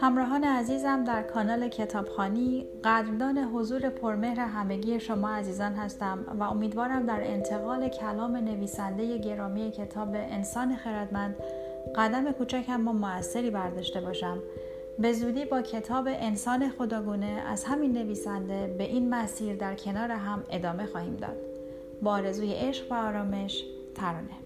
همراهان عزیزم در کانال کتابخانی قدردان حضور پرمهر همگی شما عزیزان هستم و امیدوارم در انتقال کلام نویسنده گرامی کتاب انسان خردمند قدم کوچکم و موثری برداشته باشم. به زودی با کتاب انسان خداگونه از همین نویسنده به این مسیر در کنار هم ادامه خواهیم داد. با آرزوی عشق و آرامش ترانه.